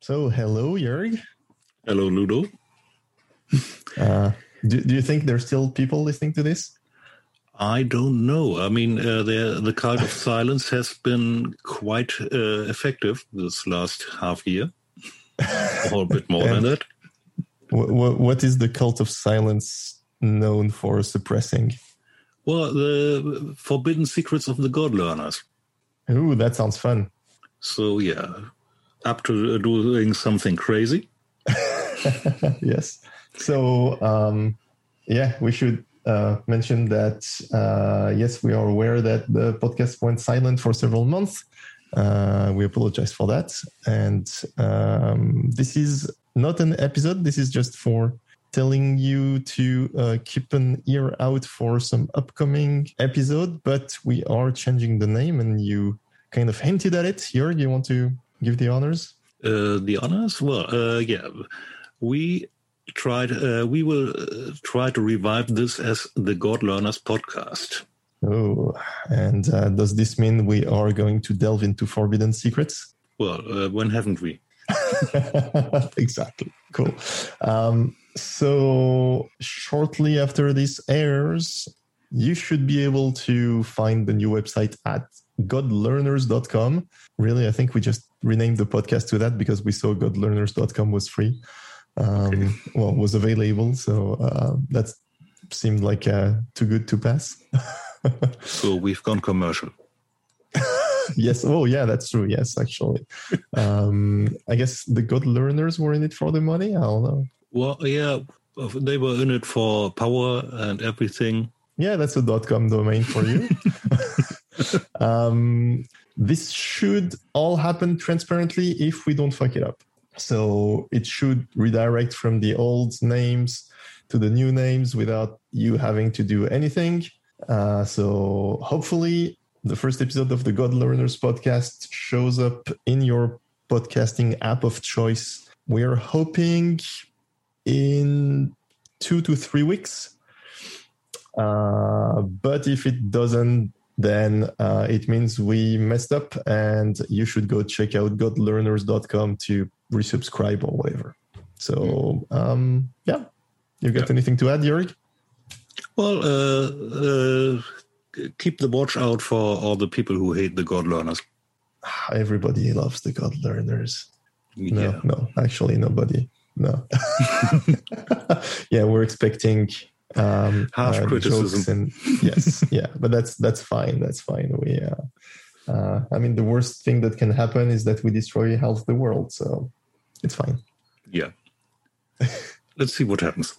So, hello, Jörg. Hello, Ludo. Uh, do, do you think there's still people listening to this? I don't know. I mean, uh, the the cult of silence has been quite uh, effective this last half year, or a bit more than that. What, what is the cult of silence known for suppressing? Well, the forbidden secrets of the God learners. Ooh, that sounds fun. So yeah, up to doing something crazy. yes. So um, yeah, we should uh, mention that uh, yes, we are aware that the podcast went silent for several months. Uh, we apologize for that, and um, this is not an episode. This is just for telling you to uh, keep an ear out for some upcoming episode. But we are changing the name, and you kind of hinted at it. Jörg, you want to give the honors? Uh, the honors? Well, uh, yeah, we tried. Uh, we will uh, try to revive this as the God Learners podcast. Oh, and uh, does this mean we are going to delve into forbidden secrets? Well, uh, when haven't we? exactly. Cool. Um, so, shortly after this airs, you should be able to find the new website at godlearners.com. Really, I think we just renamed the podcast to that because we saw godlearners.com was free. Um, okay. Well, was available. So uh, that seemed like uh, too good to pass. so we've gone commercial. yes. Oh, yeah, that's true. Yes, actually. Um, I guess the God learners were in it for the money. I don't know. Well, yeah, they were in it for power and everything. Yeah, that's a dot .com domain for you. um, this should all happen transparently if we don't fuck it up. So it should redirect from the old names to the new names without you having to do anything. Uh, so hopefully, the first episode of the God Learners podcast shows up in your podcasting app of choice. We're hoping in two to three weeks. Uh, but if it doesn't, then uh, it means we messed up and you should go check out godlearners.com to resubscribe or whatever. So, um, yeah. You got yeah. anything to add, Jörg? Well, uh, uh, keep the watch out for all the people who hate the God learners. Everybody loves the God learners. No, no, actually, nobody. No. yeah, we're expecting um, harsh uh, criticism. And, yes, yeah, but that's that's fine. That's fine. We, uh, uh, I mean, the worst thing that can happen is that we destroy half the world. So it's fine. Yeah. Let's see what happens.